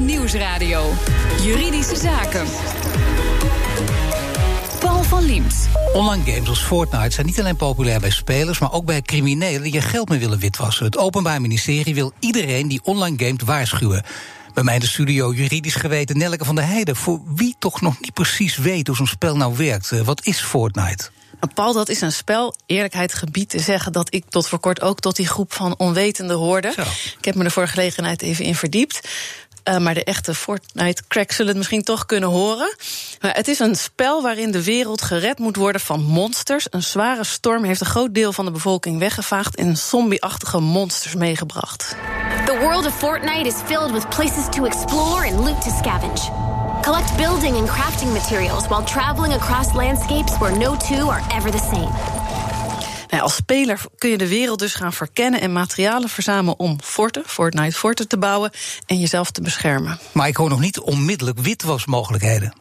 BNR Nieuwsradio. Juridische Zaken. Paul van Liemt. Online games als Fortnite zijn niet alleen populair bij spelers, maar ook bij criminelen die je geld mee willen witwassen. Het Openbaar Ministerie wil iedereen die online gamet waarschuwen. Bij mij in de studio juridisch geweten Nelke van der Heijden. Voor wie toch nog niet precies weet hoe zo'n spel nou werkt, eh, wat is Fortnite? Paul, dat is een spel. Eerlijkheid gebied te zeggen dat ik tot voor kort ook tot die groep van onwetenden hoorde. Zo. Ik heb me er voor gelegenheid even in verdiept. Uh, maar de echte Fortnite-cracks zullen het misschien toch kunnen horen. Maar het is een spel waarin de wereld gered moet worden van monsters. Een zware storm heeft een groot deel van de bevolking weggevaagd... en zombie-achtige monsters meegebracht. The world of Fortnite is filled with places to explore and loot to scavenge. Collect building and crafting materials while traveling across landscapes where no two are ever the same. Als speler kun je de wereld dus gaan verkennen en materialen verzamelen om forten, Fortnite forten te bouwen en jezelf te beschermen. Maar ik hoor nog niet onmiddellijk witwasmogelijkheden.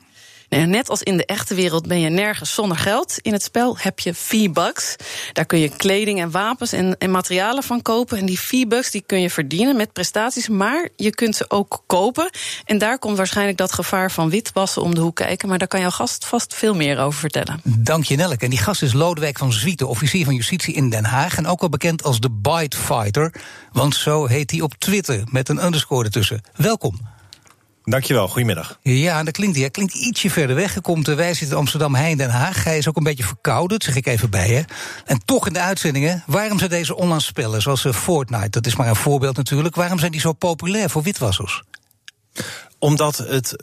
Nou, net als in de echte wereld ben je nergens zonder geld. In het spel heb je V-Bucks. Daar kun je kleding en wapens en, en materialen van kopen. En die V-Bucks die kun je verdienen met prestaties, maar je kunt ze ook kopen. En daar komt waarschijnlijk dat gevaar van witwassen om de hoek kijken. Maar daar kan jouw gast vast veel meer over vertellen. Dank je, Nelke. En die gast is Lodewijk van Zwieten, officier van justitie in Den Haag. En ook wel bekend als de Bite Fighter. Want zo heet hij op Twitter, met een underscore ertussen. Welkom. Dankjewel, goedemiddag. Ja, dat klinkt, hij klinkt ietsje verder weg. Hij komt, eh, wij zitten in Amsterdam, hij in Den Haag. Hij is ook een beetje verkouden, dat zeg ik even bij je. En toch in de uitzendingen, waarom zijn deze online spellen, zoals eh, Fortnite, dat is maar een voorbeeld natuurlijk, waarom zijn die zo populair voor witwassers? Omdat het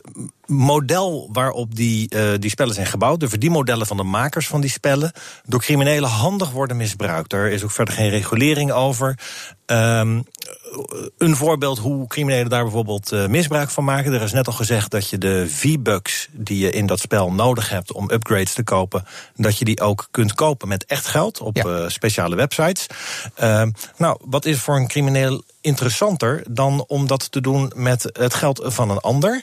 model waarop die, uh, die spellen zijn gebouwd, de verdienmodellen van de makers van die spellen, door criminelen handig worden misbruikt. Er is ook verder geen regulering over. Um, een voorbeeld hoe criminelen daar bijvoorbeeld uh, misbruik van maken. Er is net al gezegd dat je de V-bucks die je in dat spel nodig hebt om upgrades te kopen, dat je die ook kunt kopen met echt geld op ja. uh, speciale websites. Uh, nou, wat is voor een crimineel interessanter dan om dat te doen met het geld van een ander?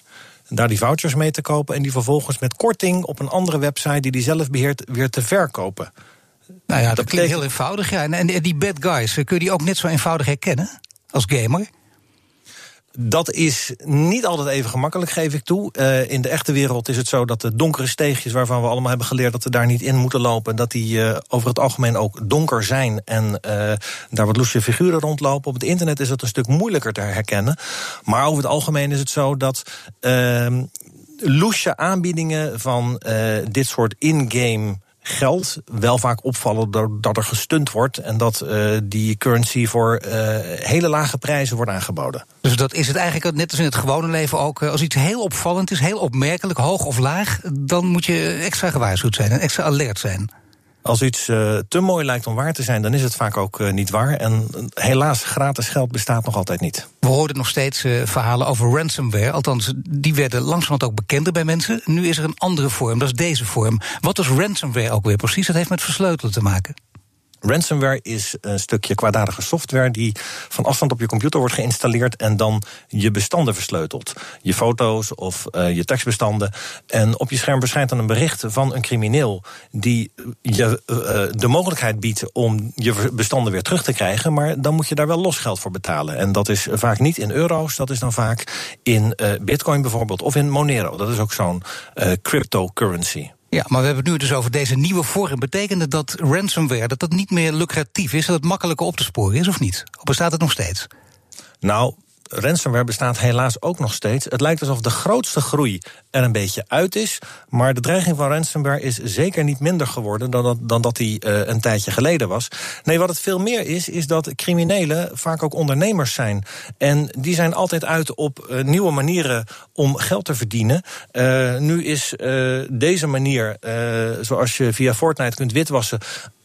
Daar die vouchers mee te kopen en die vervolgens met korting op een andere website die die zelf beheert weer te verkopen. Nou ja, dat, dat klinkt heel eenvoudig. Ja. En die bad guys, kun je die ook net zo eenvoudig herkennen als gamer? Dat is niet altijd even gemakkelijk, geef ik toe. Uh, in de echte wereld is het zo dat de donkere steegjes... waarvan we allemaal hebben geleerd dat we daar niet in moeten lopen... dat die uh, over het algemeen ook donker zijn... en uh, daar wat loesje figuren rondlopen. Op het internet is dat een stuk moeilijker te herkennen. Maar over het algemeen is het zo dat... Ehm, loesje aanbiedingen van dit soort in-game geld wel vaak opvallen dat er gestund wordt en dat uh, die currency voor uh, hele lage prijzen wordt aangeboden. Dus dat is het eigenlijk net als in het gewone leven ook. Als iets heel opvallend is, heel opmerkelijk, hoog of laag, dan moet je extra gewaarschuwd zijn en extra alert zijn. Als iets uh, te mooi lijkt om waar te zijn, dan is het vaak ook uh, niet waar. En helaas, gratis geld bestaat nog altijd niet. We hoorden nog steeds verhalen over ransomware. Althans, die werden langzamerhand ook bekender bij mensen. Nu is er een andere vorm, dat is deze vorm. Wat is ransomware ook weer precies? Dat heeft met versleutelen te maken. Ransomware is een stukje kwaadaardige software die van afstand op je computer wordt geïnstalleerd en dan je bestanden versleutelt. Je foto's of uh, je tekstbestanden. En op je scherm verschijnt dan een bericht van een crimineel die je uh, de mogelijkheid biedt om je bestanden weer terug te krijgen, maar dan moet je daar wel losgeld voor betalen. En dat is vaak niet in euro's, dat is dan vaak in bitcoin bijvoorbeeld of in Monero. Dat is ook zo'n cryptocurrency. Ja, maar we hebben het nu dus over deze nieuwe vorm. Betekent dat ransomware dat dat niet meer lucratief is, dat het makkelijker op te sporen is of niet? Of bestaat het nog steeds? Nou, ransomware bestaat helaas ook nog steeds. Het lijkt alsof de grootste groei er een beetje uit is. Maar de dreiging van ransomware is zeker niet minder geworden dan dat, dan dat die uh, een tijdje geleden was. Nee, wat het veel meer is, is dat criminelen vaak ook ondernemers zijn. En die zijn altijd uit op uh, nieuwe manieren om geld te verdienen. Uh, nu is deze manier, zoals je via Fortnite kunt witwassen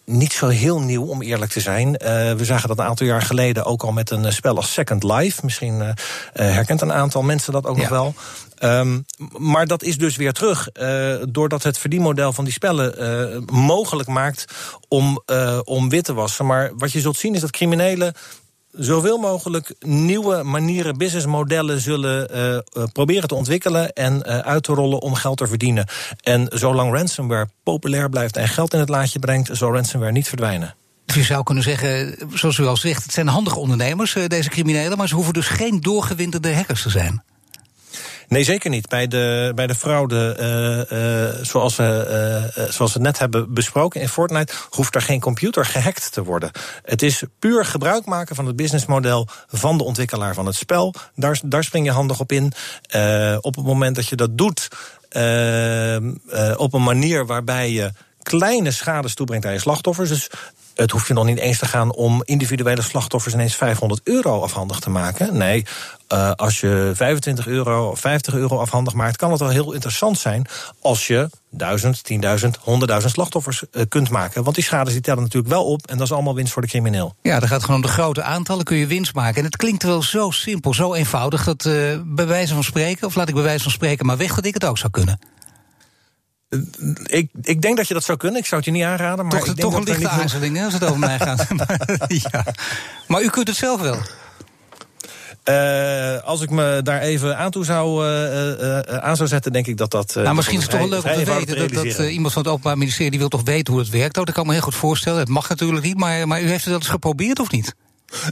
niet zo heel nieuw, om eerlijk te zijn. Uh, we zagen dat een aantal jaar geleden ook al met een spel als Second Life. Misschien uh, herkent een aantal mensen dat ook ja. nog wel. Um, maar dat is dus weer terug, uh, doordat het verdienmodel van die spellen mogelijk maakt om, om wit te wassen. Maar wat je zult zien is dat criminelen zoveel mogelijk nieuwe manieren, businessmodellen zullen uh, proberen te ontwikkelen en uh, uit te rollen om geld te verdienen. En zolang ransomware populair blijft en geld in het laadje brengt, zal ransomware niet verdwijnen. Je zou kunnen zeggen, zoals u al zegt, het zijn handige ondernemers, deze criminelen, maar ze hoeven dus geen doorgewinterde hackers te zijn. Nee, zeker niet. Bij de, bij de fraude, uh, uh, zoals, we, uh, zoals we net hebben besproken in Fortnite, hoeft er geen computer gehackt te worden. Het is puur gebruik maken van het businessmodel van de ontwikkelaar van het spel. Daar, daar spring je handig op in. op het moment dat je dat doet op een manier waarbij je kleine schades toebrengt aan je slachtoffers. Dus het hoeft je nog niet eens te gaan om individuele slachtoffers ineens 500 euro afhandig te maken. Nee, uh, als je 25 euro of 50 euro afhandig maakt, kan het wel heel interessant zijn als je 1000, 10.000, 100.000 slachtoffers uh, kunt maken. Want die schades die tellen natuurlijk wel op en dat is allemaal winst voor de crimineel. Ja, dan gaat gewoon om de grote aantallen kun je winst maken. En het klinkt wel zo simpel, zo eenvoudig dat uh, bij wijze van spreken, of laat ik bij wijze van spreken maar weg dat ik het ook zou kunnen. Ik, ik denk dat je dat zou kunnen. Ik zou het je niet aanraden. Maar toch, ik denk toch een lichte aarzeling als het over mij gaat. ja. Maar u kunt het zelf wel. Uh, als ik me daar even aan toe zou, uh, uh, aan zou zetten, denk ik dat dat. nou, misschien is het toch wel leuk om te weten dat, dat iemand van het Openbaar Ministerie die wil toch weten hoe het werkt. Oh, dat kan me heel goed voorstellen. Het mag natuurlijk niet, maar, maar u heeft het wel eens geprobeerd of niet?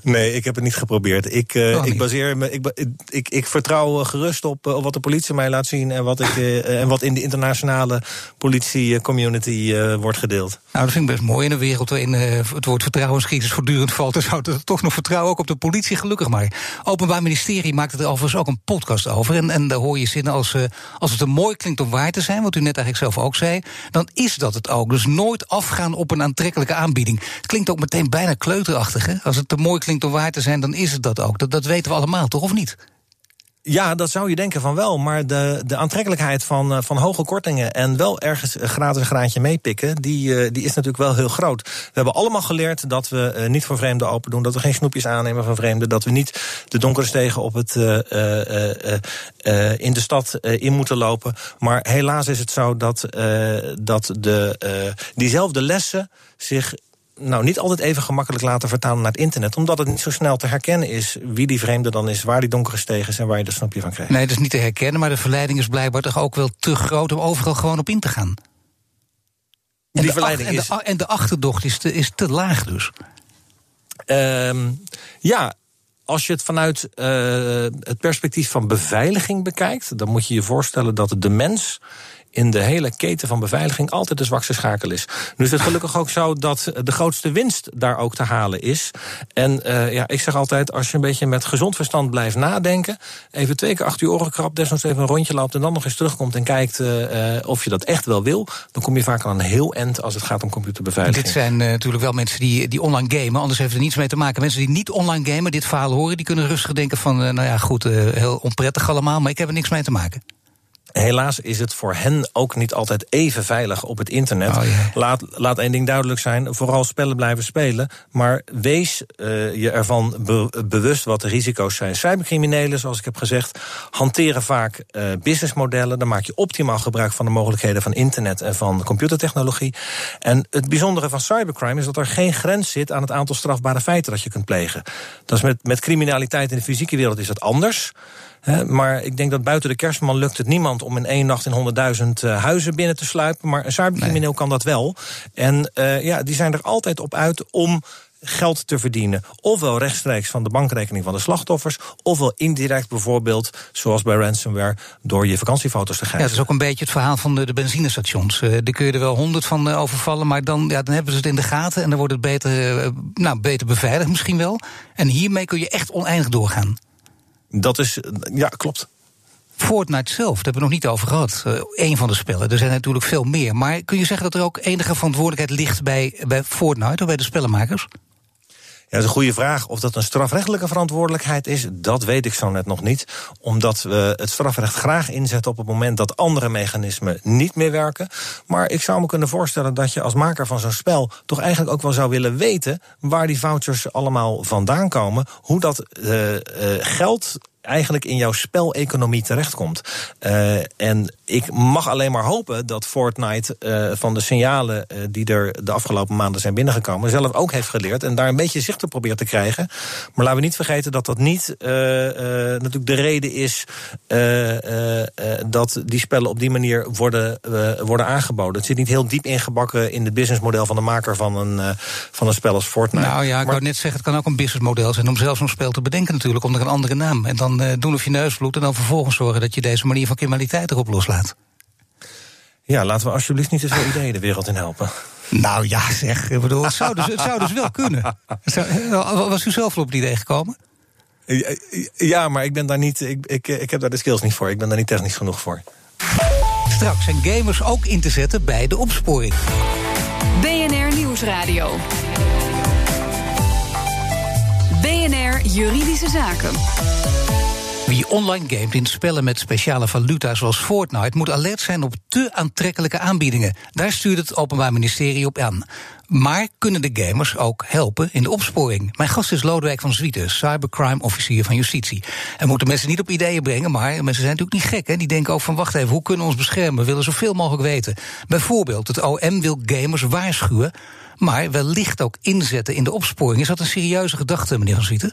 Nee, ik heb het niet geprobeerd. Ik, uh, ik baseer me. Ik, ik, ik vertrouw gerust op, op, wat de politie mij laat zien en wat, ik, uh, en wat in de internationale politie-community uh, wordt gedeeld. Nou, dat vind ik best mooi. In een wereld waarin het woord vertrouwenscrisis voortdurend valt, dan zou er toch nog vertrouwen ook op de politie, gelukkig maar. Openbaar Ministerie maakt er overigens ook een podcast over. En, en daar hoor je zinnen als: als het er mooi klinkt om waar te zijn, wat u net eigenlijk zelf ook zei, dan is dat het ook. Dus nooit afgaan op een aantrekkelijke aanbieding. Het klinkt ook meteen bijna kleuterachtig, hè? Als het te mooi klinkt om waar te zijn, dan is het dat ook. Dat, dat weten we allemaal, toch, of niet? Ja, dat zou je denken van wel. Maar de, de aantrekkelijkheid van, uh, van hoge kortingen en wel ergens gratis een graantje meepikken, die, uh, die is natuurlijk wel heel groot. We hebben allemaal geleerd dat we uh, niet voor vreemden open doen, dat we geen snoepjes aannemen van vreemden, dat we niet de donkere stegen op het, in de stad in moeten lopen. Maar helaas is het zo dat, dat de, diezelfde lessen zich nou niet altijd even gemakkelijk laten vertalen naar het internet. Omdat het niet zo snel te herkennen is wie die vreemde dan is, waar die donkere stegen is en waar je de snapje van krijgt. Nee, dat is niet te herkennen, maar de verleiding is blijkbaar toch ook wel te groot om overal gewoon op in te gaan. En die verleiding en is. De, en de achterdocht is te, is te laag dus. Um, ja, als je het vanuit uh, het perspectief van beveiliging bekijkt, dan moet je je voorstellen dat de mens in de hele keten van beveiliging altijd de zwakste schakel is. Nu is het gelukkig ook zo dat de grootste winst daar ook te halen is. En uh, ja, ik zeg altijd, als je een beetje met gezond verstand blijft nadenken, even twee keer achter je oren krabt, desnoods even een rondje loopt en dan nog eens terugkomt en kijkt uh, of je dat echt wel wil, dan kom je vaak aan een heel end als het gaat om computerbeveiliging. Dit zijn uh, natuurlijk wel mensen die, die online gamen, anders heeft het er niets mee te maken. Mensen die niet online gamen, dit verhaal horen, die kunnen rustig denken van, nou ja, goed, heel onprettig allemaal, maar ik heb er niks mee te maken. Helaas is het voor hen ook niet altijd even veilig op het internet. Oh, yeah. laat, laat één ding duidelijk zijn: vooral spellen blijven spelen. Maar wees uh, je ervan be bewust wat de risico's zijn. Cybercriminelen, zoals ik heb gezegd, hanteren vaak uh, businessmodellen. Dan maak je optimaal gebruik van de mogelijkheden van internet en van computertechnologie. En het bijzondere van cybercrime is dat er geen grens zit aan het aantal strafbare feiten dat je kunt plegen. Dat is met, met criminaliteit in de fysieke wereld is dat anders. He, maar ik denk dat buiten de kerstman lukt het niemand om in één nacht in 100.000 uh, huizen binnen te sluipen. Maar een cybercrimineel nee. kan dat wel. En uh, ja, die zijn er altijd op uit om geld te verdienen. Ofwel rechtstreeks van de bankrekening van de slachtoffers, ofwel indirect bijvoorbeeld, zoals bij ransomware, door je vakantiefoto's te geven. Ja, dat is ook een beetje het verhaal van de, de benzinestations. Uh, daar kun je er wel honderd van uh, overvallen, maar dan, ja, dan hebben ze het in de gaten en dan wordt het beter, uh, nou, beter beveiligd misschien wel. En hiermee kun je echt oneindig doorgaan. Dat is, ja, klopt. Fortnite zelf, daar hebben we nog niet over gehad. Eén van de spellen. Er zijn natuurlijk veel meer. Maar kun je zeggen dat er ook enige verantwoordelijkheid ligt bij, bij Fortnite of bij de spellenmakers? Ja, dat is een goede vraag. Of dat een strafrechtelijke verantwoordelijkheid is, dat weet ik zo net nog niet. Omdat we het strafrecht graag inzetten op het moment dat andere mechanismen niet meer werken. Maar ik zou me kunnen voorstellen dat je als maker van zo'n spel toch eigenlijk ook wel zou willen weten waar die vouchers allemaal vandaan komen. Hoe dat uh, uh, geld eigenlijk in jouw speleconomie terechtkomt. Uh, en ik mag alleen maar hopen dat Fortnite uh, van de signalen uh, die er de afgelopen maanden zijn binnengekomen, zelf ook heeft geleerd en daar een beetje zicht op probeert te krijgen. Maar laten we niet vergeten dat dat niet natuurlijk de reden is dat die spellen op die manier worden, worden aangeboden. Het zit niet heel diep ingebakken in het businessmodel van de maker van een, van een spel als Fortnite. Nou ja, ik maar, wou net zeggen, het kan ook een businessmodel zijn om zelf zo'n spel te bedenken natuurlijk, onder een andere naam. En dan uh, doen of je neus bloedt... en dan vervolgens zorgen dat je deze manier van criminaliteit erop loslaat. Ja, laten we alsjeblieft niet te veel ideeën de wereld in helpen. Nou ja, zeg. Ik bedoel, het, zou dus, het zou dus wel kunnen. Was u zelf op het idee gekomen? Ja, maar ik ben daar niet. Ik, ik, ik heb daar de skills niet voor. Ik ben daar niet technisch genoeg voor. Straks zijn gamers ook in te zetten bij de opsporing. BNR Nieuwsradio. BNR Juridische Zaken. Wie online gamet in spellen met speciale valuta zoals Fortnite moet alert zijn op te aantrekkelijke aanbiedingen. Daar stuurt het Openbaar Ministerie op aan. Maar kunnen de gamers ook helpen in de opsporing? Mijn gast is Lodewijk van Zwieten, cybercrime officier van justitie. En moeten mensen niet op ideeën brengen, maar mensen zijn natuurlijk niet gek. Hè? Die denken ook van wacht even, hoe kunnen we ons beschermen? We willen zoveel mogelijk weten. Bijvoorbeeld, het OM wil gamers waarschuwen, maar wellicht ook inzetten in de opsporing. Is dat een serieuze gedachte, meneer van Zwieten?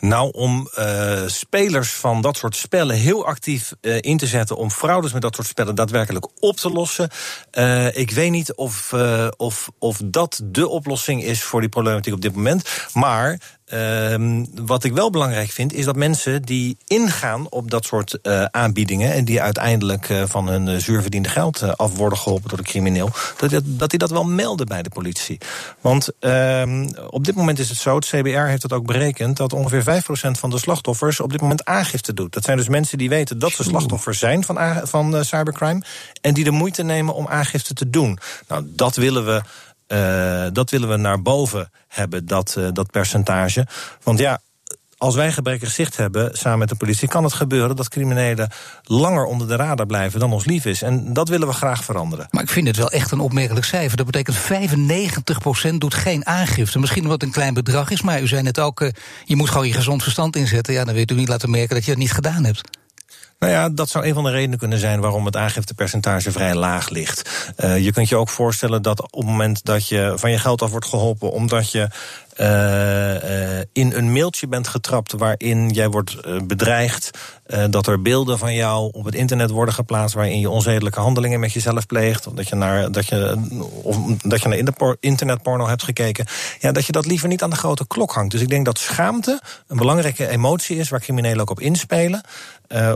Nou, om uh, spelers van dat soort spellen heel actief uh, in te zetten om fraudes met dat soort spellen daadwerkelijk op te lossen. Uh, ik weet niet of, of, of dat de oplossing is voor die problematiek op dit moment. Maar Ehm, wat ik wel belangrijk vind, is dat mensen die ingaan op dat soort uh, aanbiedingen. en die uiteindelijk uh, van hun uh, zuurverdiende geld af worden geholpen door de crimineel. dat die dat, dat, dat wel melden bij de politie. Want ehm, op dit moment is het zo, het CBR heeft het ook berekend. dat ongeveer 5% van de slachtoffers op dit moment aangifte doet. Dat zijn dus mensen die weten dat ze slachtoffer zijn van, van cybercrime. en die de moeite nemen om aangifte te doen. Nou, dat willen we uh, dat willen we naar boven hebben, dat, uh, dat percentage. Want ja, als wij gebrekkig zicht hebben samen met de politie, kan het gebeuren dat criminelen langer onder de radar blijven dan ons lief is. En dat willen we graag veranderen. Maar ik vind het wel echt een opmerkelijk cijfer. Dat betekent 95% doet geen aangifte. Misschien wat een klein bedrag is, maar u zei net ook, uh, je moet gewoon je gezond verstand inzetten. Ja, dan weet u niet laten merken dat je het niet gedaan hebt. Nou ja, dat zou een van de redenen kunnen zijn waarom het aangiftepercentage vrij laag ligt. Uh, je kunt je ook voorstellen dat op het moment dat je van je geld af wordt geholpen, omdat je in een mailtje bent getrapt waarin jij wordt uh, bedreigd. dat er beelden van jou op het internet worden geplaatst waarin je onzedelijke handelingen met jezelf pleegt. Of dat je naar, dat je, of dat je naar internetporno hebt gekeken. Ja, dat je dat liever niet aan de grote klok hangt. Dus ik denk dat schaamte een belangrijke emotie is waar criminelen ook op inspelen.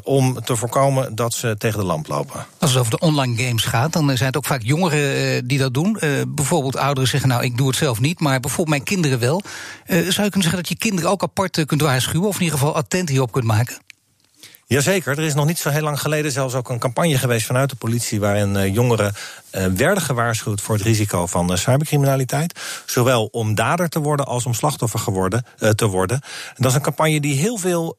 Om te voorkomen dat ze tegen de lamp lopen. Als het over de online games gaat, dan zijn het ook vaak jongeren die dat doen. Bijvoorbeeld ouderen zeggen, nou, ik doe het zelf niet, maar bijvoorbeeld mijn kinderen wel Uh, zou je kunnen zeggen dat je kinderen ook apart kunt waarschuwen, of in ieder geval attent hierop kunt maken? Jazeker, er is nog niet zo heel lang geleden zelfs ook een campagne geweest vanuit de politie waarin uh, jongeren werden gewaarschuwd voor het risico van uh, cybercriminaliteit. Zowel om dader te worden als om slachtoffer geworden, te worden. En dat is een campagne die heel veel,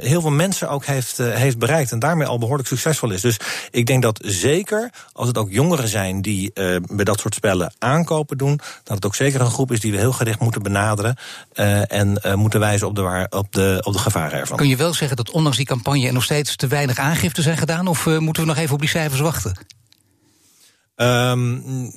heel veel mensen ook heeft, heeft bereikt en daarmee al behoorlijk succesvol is. Dus ik denk dat zeker als het ook jongeren zijn die bij dat soort spellen aankopen doen, dat het ook zeker een groep is die we heel gericht moeten benaderen en moeten wijzen op de, waar, op, de, op de gevaren ervan. Kun je wel zeggen dat ondanks die campagne er nog steeds te weinig aangifte zijn gedaan? Of moeten we nog even op die cijfers wachten? Um,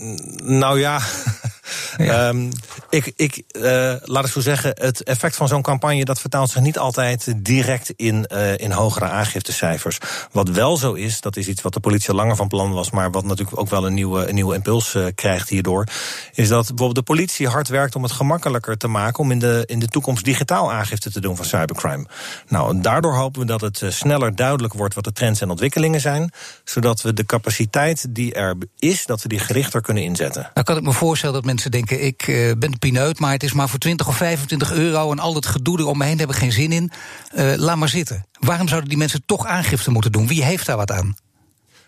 nou ja, ja. Um, ik, ik uh, laat ik zo zeggen, het effect van zo'n campagne dat vertaalt zich niet altijd direct in, uh, in hogere aangiftecijfers. Wat wel zo is, dat is iets wat de politie al langer van plan was, maar wat natuurlijk ook wel een nieuwe, een nieuwe impuls uh, krijgt hierdoor, is dat bijvoorbeeld de politie hard werkt om het gemakkelijker te maken om in de, in de toekomst digitaal aangifte te doen van cybercrime. Nou, daardoor hopen we dat het sneller duidelijk wordt wat de trends en ontwikkelingen zijn, zodat we de capaciteit die er is, dat we die gerichter kunnen inzetten. Nou kan ik me voorstellen dat mensen denken, ik uh, ben pineut, maar het is maar voor 20 of 25 euro en al het gedoe eromheen heb ik geen zin in. Uh, laat maar zitten. Waarom zouden die mensen toch aangifte moeten doen? Wie heeft daar wat aan?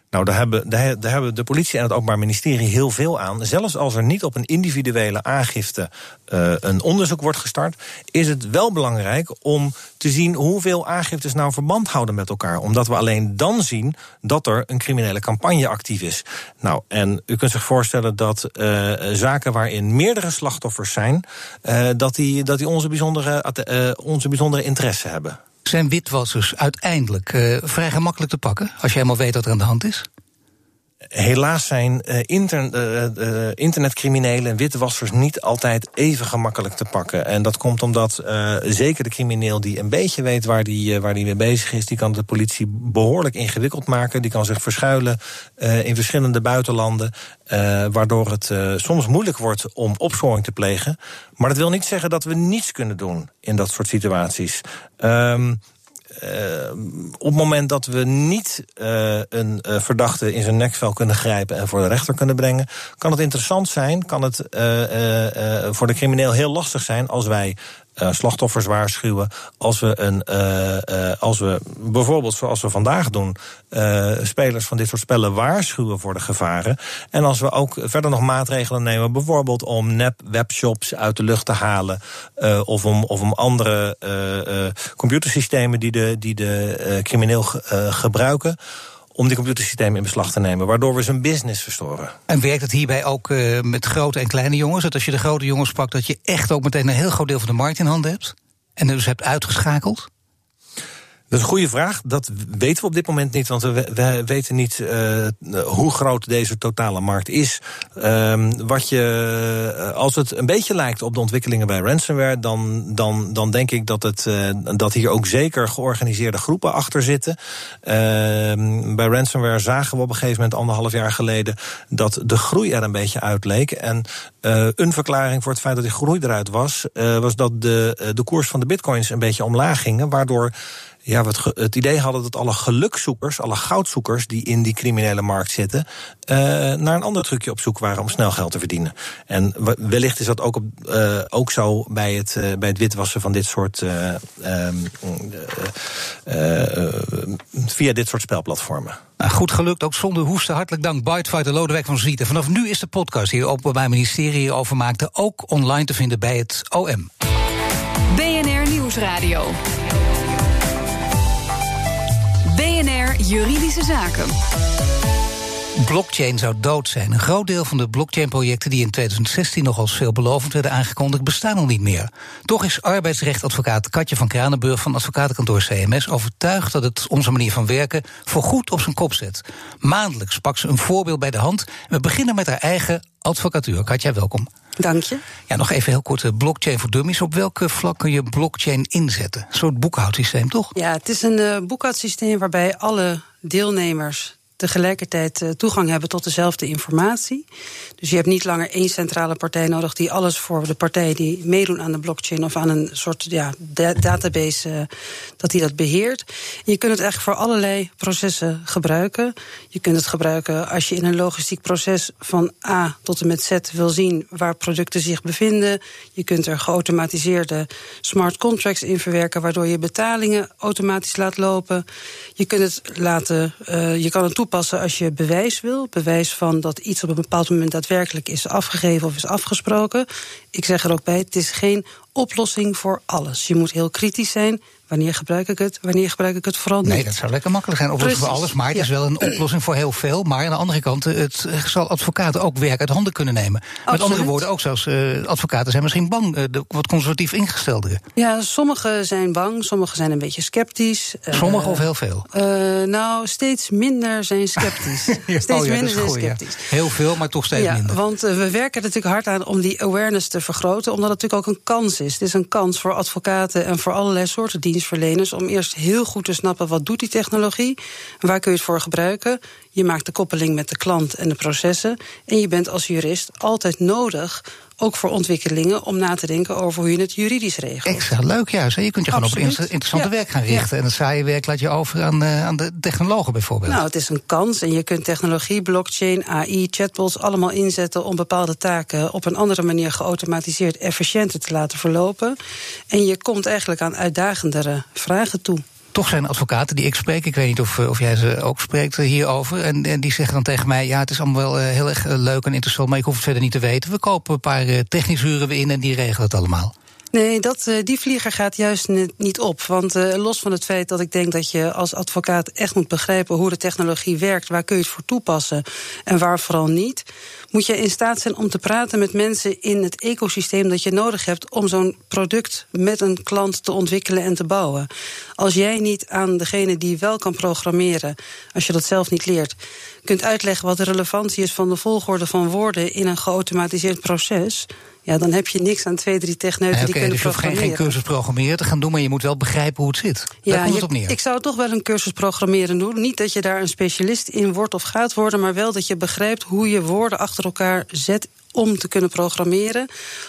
Nou, daar hebben, hebben de politie en het Openbaar Ministerie heel veel aan. Zelfs als er niet op een individuele aangifte uh, een onderzoek wordt gestart, is het wel belangrijk om te zien hoeveel aangiftes nou verband houden met elkaar. Omdat we alleen dan zien dat er een criminele campagne actief is. Nou, en u kunt zich voorstellen dat uh, zaken waarin meerdere slachtoffers zijn, uh, dat, die, dat die onze bijzondere, onze bijzondere interesse hebben zijn witwassers uiteindelijk uh, vrij gemakkelijk te pakken? Als je helemaal weet wat er aan de hand is? Helaas zijn uh, inter, uh, internetcriminelen en witwassers niet altijd even gemakkelijk te pakken. En dat komt omdat zeker de crimineel die een beetje weet waar die, waar die mee bezig is, die kan de politie behoorlijk ingewikkeld maken. Die kan zich verschuilen in verschillende buitenlanden. waardoor het soms moeilijk wordt om opsporing te plegen. Maar dat wil niet zeggen dat we niets kunnen doen in dat soort situaties. Um, uh, op het moment dat we niet uh, een uh, verdachte in zijn nekvel kunnen grijpen en voor de rechter kunnen brengen, kan het interessant zijn, kan het voor de crimineel heel lastig zijn als wij uh, slachtoffers waarschuwen. Als we, een, uh, uh, als we bijvoorbeeld, zoals we vandaag doen, spelers van dit soort spellen waarschuwen voor de gevaren. En als we ook verder nog maatregelen nemen, bijvoorbeeld om nep webshops uit de lucht te halen. of, om, of om andere computersystemen die de, die de crimineel gebruiken om die computersystemen in beslag te nemen, waardoor we zijn business verstoren. En werkt het hierbij ook uh, met grote en kleine jongens? Dat als je de grote jongens pakt, dat je echt ook meteen een heel groot deel van de markt in handen hebt? En dus hebt uitgeschakeld? Dat is een goede vraag. Dat weten we op dit moment niet, want we, we weten niet uh, hoe groot deze totale markt is. Um, wat je, eh, als het een beetje lijkt op de ontwikkelingen bij ransomware, dan, dan, dan denk ik dat, het, uh, dat hier ook zeker georganiseerde groepen achter zitten. Uh, bij ransomware zagen we op een gegeven moment, anderhalf jaar geleden, dat de groei er een beetje uitleek. En een verklaring voor het feit dat die groei eruit was, was dat de, de koers van de bitcoins een beetje omlaag gingen, waardoor ja, wat het idee hadden dat alle gelukzoekers, alle goudzoekers die in die criminele markt zitten, uh, naar een ander trucje op zoek waren om snel geld te verdienen. En wellicht is dat ook, op, uh, ook zo bij het, uh, bij het witwassen van dit soort. Um, via dit soort spelplatformen. Nou, goed gelukt, ook zonder hoesten. Hartelijk dank, Bitefighter Lodewijk van Zwieten. Vanaf nu is de podcast hier op bij ministerie over maakte ook online te vinden bij het OM. BNR Nieuwsradio. Juridische Zaken. Blockchain zou dood zijn. Een groot deel van de blockchain-projecten die in 2016 nog als veelbelovend werden aangekondigd, bestaan al niet meer. Toch is arbeidsrechtadvocaat Katje van Kranenburg van advocatenkantoor CMS overtuigd dat het onze manier van werken voorgoed op zijn kop zet. Maandelijks pakt ze een voorbeeld bij de hand. We beginnen met haar eigen advocatuur. Katja, welkom. Dank je. Ja, nog even heel kort, eh, blockchain voor dummies. Op welke vlak kun je blockchain inzetten? Een soort boekhoudsysteem, toch? Ja, het is een uh, boekhoudsysteem waarbij alle deelnemers tegelijkertijd uh, toegang hebben tot dezelfde informatie. Dus je hebt niet langer één centrale partij nodig die alles voor de partijen die meedoen aan de blockchain of aan een soort ja, database, uh, dat die dat beheert. Je kunt het eigenlijk voor allerlei processen gebruiken. Je kunt het gebruiken als je in een logistiek proces van A tot en met Z wil zien waar producten zich bevinden. Je kunt er geautomatiseerde smart contracts in verwerken, waardoor je betalingen automatisch laat lopen. Je kunt het laten, uh, je kan het toepassen als je bewijs wil. Bewijs van dat iets op een bepaald moment daadwerkelijk is afgegeven of is afgesproken. Ik zeg er ook bij, het is geen oplossing voor alles. Je moet heel kritisch zijn. Wanneer gebruik ik het? Wanneer gebruik ik het vooral niet? Nee, dat zou lekker makkelijk zijn. Oplossing voor alles, maar het is wel een oplossing voor heel veel. Maar aan de andere kant, het zal advocaten ook werk uit handen kunnen nemen. Absoluut. Met andere woorden, ook zelfs uh, advocaten zijn misschien bang, uh, de wat conservatief ingestelden. Ja, sommigen zijn bang, sommigen zijn een beetje sceptisch. Sommigen uh, of heel veel? nou, steeds minder zijn sceptisch. ja, steeds oh ja, minder zijn goed, sceptisch. Heel veel, maar toch steeds ja, minder. Want we werken er natuurlijk hard aan om die awareness te vergroten, omdat het natuurlijk ook een kans is. Het is een kans voor advocaten en voor allerlei soorten dienstverleners om eerst heel goed te snappen wat doet die technologie, waar kun je het voor gebruiken. Je maakt de koppeling met de klant en de processen. En je bent als jurist altijd nodig ook voor ontwikkelingen om na te denken over hoe je het juridisch regelt. Extra leuk juist. Hè? Je kunt je Absoluut. gewoon op interessante ja. werk gaan richten. Ja. En het saaie werk laat je over aan, uh, aan de technologen bijvoorbeeld. Nou, het is een kans. En je kunt technologie, blockchain, AI, chatbots allemaal inzetten om bepaalde taken op een andere manier geautomatiseerd efficiënter te laten verlopen. En je komt eigenlijk aan uitdagendere vragen toe toch zijn advocaten die ik spreek, ik weet niet of, of jij ze ook spreekt hierover, en, en die zeggen dan tegen mij: ja, het is allemaal wel heel erg leuk en interessant, maar ik hoef het verder niet te weten. We kopen een paar technische uren in en die regelen het allemaal. Nee, dat, uh, die vlieger gaat juist niet op. Want uh, los van het feit dat ik denk dat je als advocaat echt moet begrijpen hoe de technologie werkt, waar kun je het voor toepassen en waar vooral niet, moet je in staat zijn om te praten met mensen in het ecosysteem dat je nodig hebt om zo'n product met een klant te ontwikkelen en te bouwen. Als jij niet aan degene die wel kan programmeren, als je dat zelf niet leert, kunt uitleggen wat de relevantie is van de volgorde van woorden in een geautomatiseerd proces ja, dan heb je niks aan twee, drie techneuten okay, die kunnen dus je programmeren. geen, geen cursus programmeren te gaan doen, maar je moet wel begrijpen hoe het zit. Ja, komt het op neer. ik zou toch wel een cursus programmeren doen. Niet dat je daar een specialist in wordt of gaat worden, maar wel dat je begrijpt hoe je woorden achter elkaar zet om te kunnen programmeren,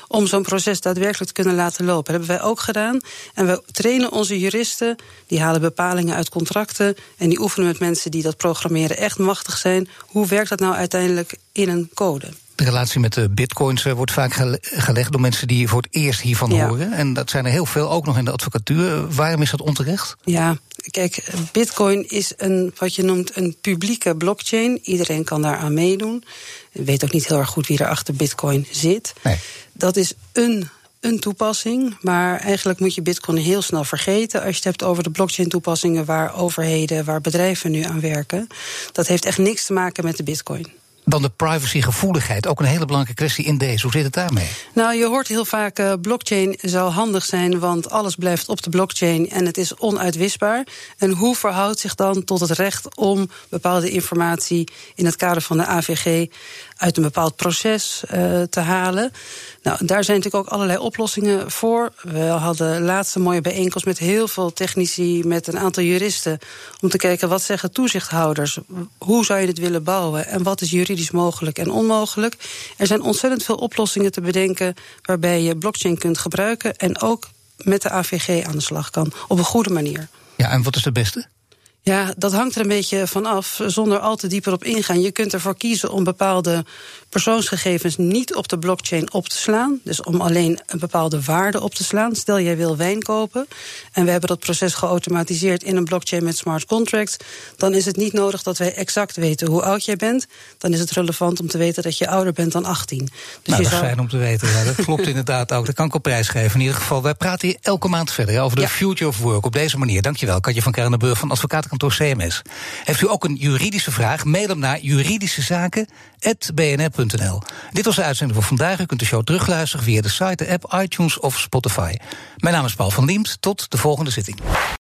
om zo'n proces daadwerkelijk te kunnen laten lopen. Dat hebben wij ook gedaan. En we trainen onze juristen, die halen bepalingen uit contracten en die oefenen met mensen die dat programmeren echt machtig zijn. Hoe werkt dat nou uiteindelijk in een code? De relatie met de bitcoins eh, wordt vaak gelegd door mensen die voor het eerst hiervan horen. En dat zijn er heel veel, ook nog in de advocatuur. Waarom is dat onterecht? Ja, kijk, bitcoin is een, wat je noemt een publieke blockchain. Iedereen kan daar aan meedoen. Ik weet ook niet heel erg goed wie er achter bitcoin zit. Nee. Dat is een een toepassing, maar eigenlijk moet je Bitcoin heel snel vergeten als je het hebt over de blockchain-toepassingen waar overheden, waar bedrijven nu aan werken. Dat heeft echt niks te maken met de Bitcoin dan de privacygevoeligheid. Ook een hele belangrijke kwestie in deze. Hoe zit het daarmee? Nou, je hoort heel vaak uh, blockchain zou handig zijn, want alles blijft op de blockchain en het is onuitwisbaar. En hoe verhoudt zich dan tot het recht om bepaalde informatie in het kader van de AVG uit een bepaald proces uh, te halen? Nou, daar zijn natuurlijk ook allerlei oplossingen voor. We hadden laatst een mooie bijeenkomst met heel veel technici, met een aantal juristen, om te kijken wat zeggen toezichthouders, hoe zou je dit willen bouwen en wat is juridisch mogelijk en onmogelijk. Er zijn ontzettend veel oplossingen te bedenken waarbij je blockchain kunt gebruiken en ook met de AVG aan de slag kan op een goede manier. Ja, en wat is de beste? Ja, dat hangt er een beetje van af, zonder al te dieper op ingaan. Je kunt ervoor kiezen om bepaalde persoonsgegevens niet op de blockchain op te slaan. Dus om alleen een bepaalde waarde op te slaan. Stel jij wil wijn kopen en we hebben dat proces geautomatiseerd in een blockchain met smart contracts. Dan is het niet nodig dat wij exact weten hoe oud jij bent. Dan is het relevant om te weten dat je ouder bent dan 18. Dus nou, dat is fijn om te weten. Ja, dat klopt inderdaad ook. Dat kan ik op prijs geven. In ieder geval, wij praten hier elke maand verder over de future of work op deze manier. Dankjewel, Katje van Kernenburg van Advocatenkantoor CMS. Heeft u ook een juridische vraag? Mail hem naar juridischezaken.bnr.nl dit was de uitzending voor vandaag. U kunt de show terugluisteren via de site, de app, iTunes of Spotify. Mijn naam is Paul van Liemt. Tot de volgende zitting.